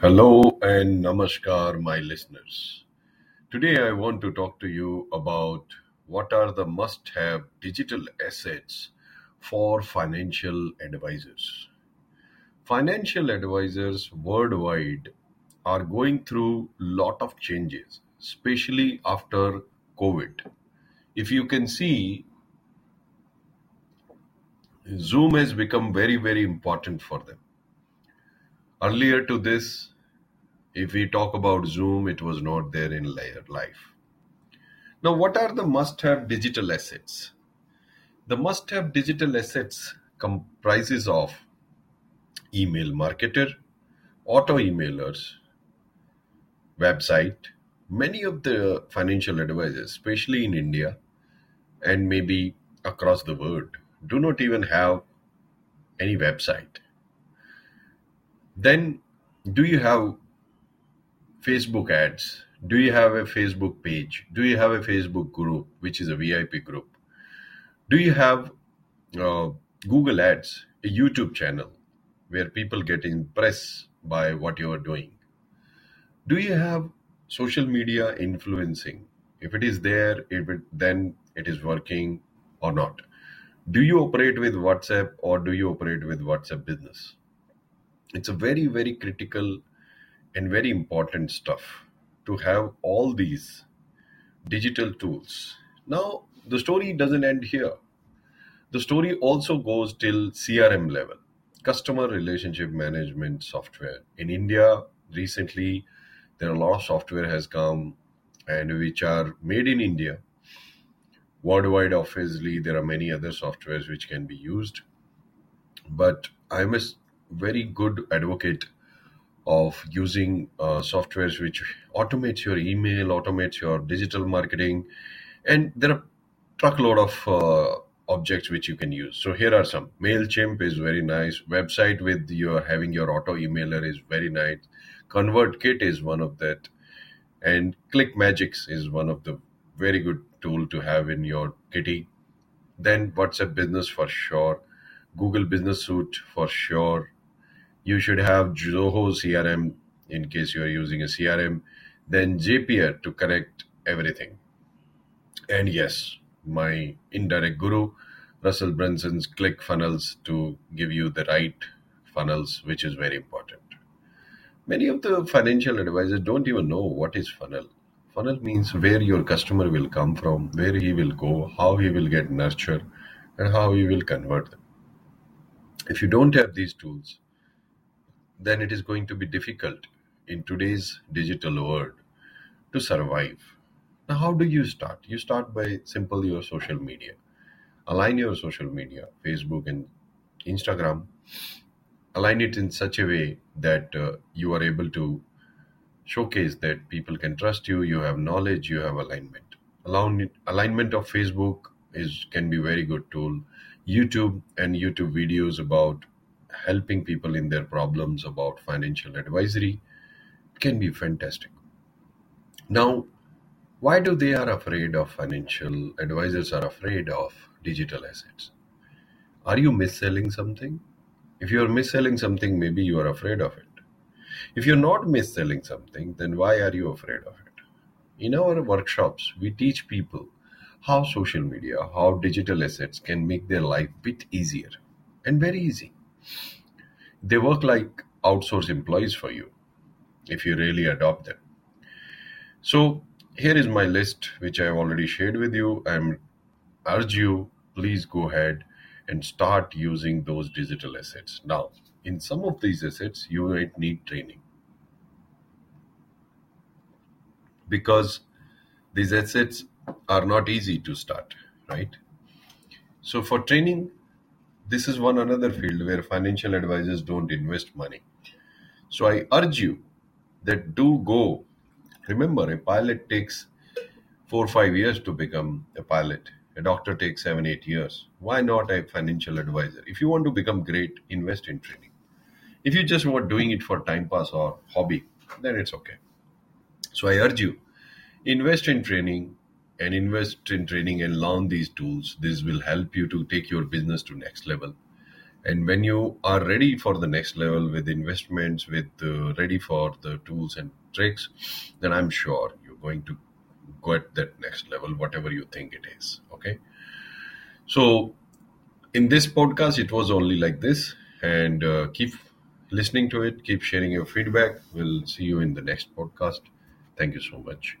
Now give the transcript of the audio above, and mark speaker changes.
Speaker 1: Hello and namaskar, my listeners. Today I want to talk to you about what are the must have digital assets for financial advisors. Financial advisors worldwide are going through lot of changes, especially after COVID. If you can see, Zoom has become very, very important for them. Earlier to this, if we talk about Zoom, it was not there in life. Now, what are the must have digital assets? The must have digital assets comprises of email marketer, auto emailers, website. Many of the financial advisors, especially in India and maybe across the world, do not even have any website. Then, do you have Facebook ads? Do you have a Facebook page? Do you have a Facebook group, which is a VIP group? Do you have uh, Google Ads, a YouTube channel where people get impressed by what you are doing? Do you have social media influencing? If it is there, if it, then it is working or not. Do you operate with WhatsApp or do you operate with WhatsApp business? It's a very, very critical and very important stuff to have all these digital tools. Now, the story doesn't end here. The story also goes till CRM level, customer relationship management software. In India, recently, there are a lot of software has come and which are made in India. Worldwide, obviously, there are many other softwares which can be used. But I'm a s- very good advocate of using uh, softwares which automates your email, automates your digital marketing, and there are truckload of uh, objects which you can use. So here are some. Mailchimp is very nice. Website with your having your auto emailer is very nice. ConvertKit is one of that, and ClickMagick is one of the very good tool to have in your kitty. Then WhatsApp Business for sure. Google Business Suite for sure. You should have Zoho CRM in case you are using a CRM. Then Zapier to correct everything. And yes, my indirect guru, Russell Brunson's Click Funnels to give you the right funnels, which is very important. Many of the financial advisors don't even know what is funnel. Funnel means where your customer will come from, where he will go, how he will get nurtured, and how he will convert them. If you don't have these tools, then it is going to be difficult in today's digital world to survive. Now, how do you start? You start by simple your social media. Align your social media, Facebook and Instagram. Align it in such a way that uh, you are able to showcase that people can trust you. You have knowledge. You have alignment. Align, alignment of Facebook is can be very good tool. YouTube and YouTube videos about helping people in their problems about financial advisory can be fantastic. Now, why do they are afraid of financial advisors are afraid of digital assets? Are you mis-selling something? If you are mis-selling something, maybe you are afraid of it. If you're not mis-selling something, then why are you afraid of it? In our workshops, we teach people how social media, how digital assets can make their life bit easier and very easy. They work like outsource employees for you if you really adopt them. So here is my list, which I have already shared with you. I'm urge you, please go ahead and start using those digital assets. Now, in some of these assets, you might need training because these assets are not easy to start, right? So for training, this is one another field where financial advisors don't invest money. So I urge you that do go. Remember, a pilot takes four or five years to become a pilot. A doctor takes seven, eight years. Why not a financial advisor? If you want to become great, invest in training. If you just want doing it for time pass or hobby, then it's okay. So I urge you, invest in training and invest in training and learn these tools. This will help you to take your business to next level. And when you are ready for the next level with investments with uh, ready for the tools and tricks then i'm sure you're going to go at that next level whatever you think it is okay? So in this podcast it was only like this and uh, keep listening to it keep sharing your feedback. We'll see you in the next podcast. Thank you so much